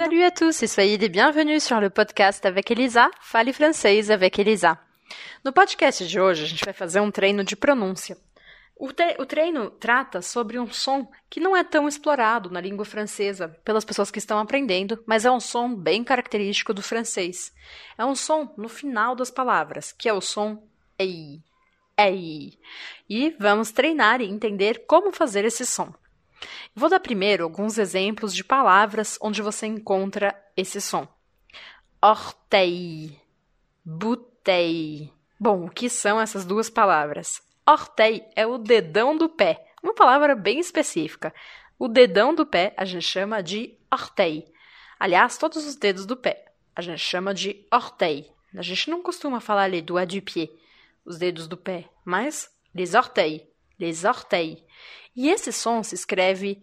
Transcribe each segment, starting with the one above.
Salut à tous et soyez les bienvenus sur le podcast avec Elisa, Fale Francês avec Elisa. No podcast de hoje, a gente vai fazer um treino de pronúncia. O, o, treino trata sobre um som que não é tão explorado na língua francesa pelas pessoas que estão aprendendo, mas é um som bem característico do francês. É um som no final das palavras, que é o som EI. EI. E vamos treinar e entender como fazer esse som. Vou dar primeiro alguns exemplos de palavras onde você encontra esse som. Orteil, bouteille. Bom, o que são essas duas palavras? Orteil é o dedão do pé, uma palavra bem específica. O dedão do pé a gente chama de orteil. Aliás, todos os dedos do pé a gente chama de orteil. A gente não costuma falar les doigts du pied, os dedos do pé, mas les orteils, les orteils. E esse som se escreve,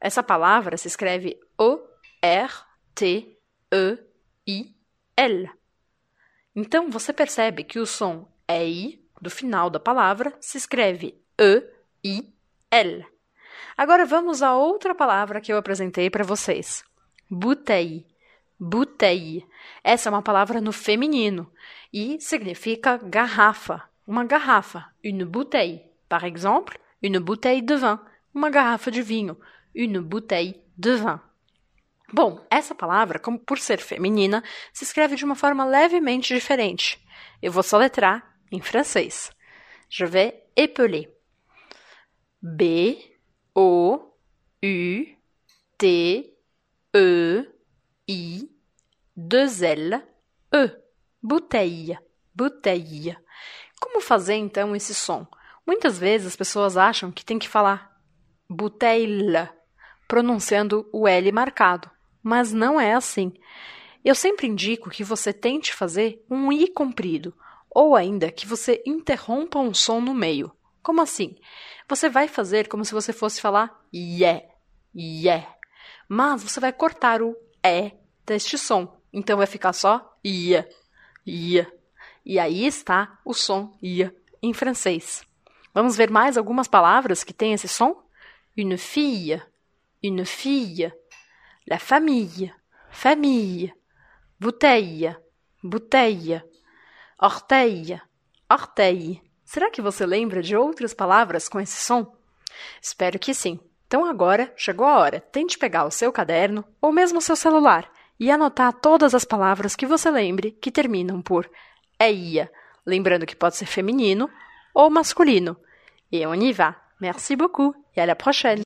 essa palavra se escreve O-R-T-E-I-L. Então você percebe que o som EI do final da palavra se escreve E-I-L. Agora vamos a outra palavra que eu apresentei para vocês. Bouteille. Bouteille. Essa é uma palavra no feminino e significa garrafa. Uma garrafa. Une bouteille. Par exemple, une bouteille de vin, uma garrafa de vinho, une bouteille de vin. Bom, essa palavra, como por ser feminina, se escreve de uma forma levemente diferente. Eu vou soletrar em francês. Je vais épeler. B O U T E I 2 L E. Bouteille. Bouteille. Como fazer então esse som? Muitas vezes as pessoas acham que tem que falar bouteille, pronunciando o L marcado, mas não é assim. Eu sempre indico que você tente fazer um I comprido, ou ainda que você interrompa um som no meio. Como assim? Você vai fazer como se você fosse falar yeah, yeah, mas você vai cortar o E deste som, então vai ficar só ia, ia. E aí está o som ia em francês. Vamos ver mais algumas palavras que têm esse som? Une fille, une fille. La famille, famille. Bouteille, bouteille. Orteil, orteil. Será que você lembra de outras palavras com esse som? Espero que sim. Então agora chegou a hora. Tente pegar o seu caderno ou mesmo o seu celular e anotar todas as palavras que você lembre que terminam por eia, lembrando que pode ser feminino ou masculino. Et on y va. Merci beaucoup et à la prochaine.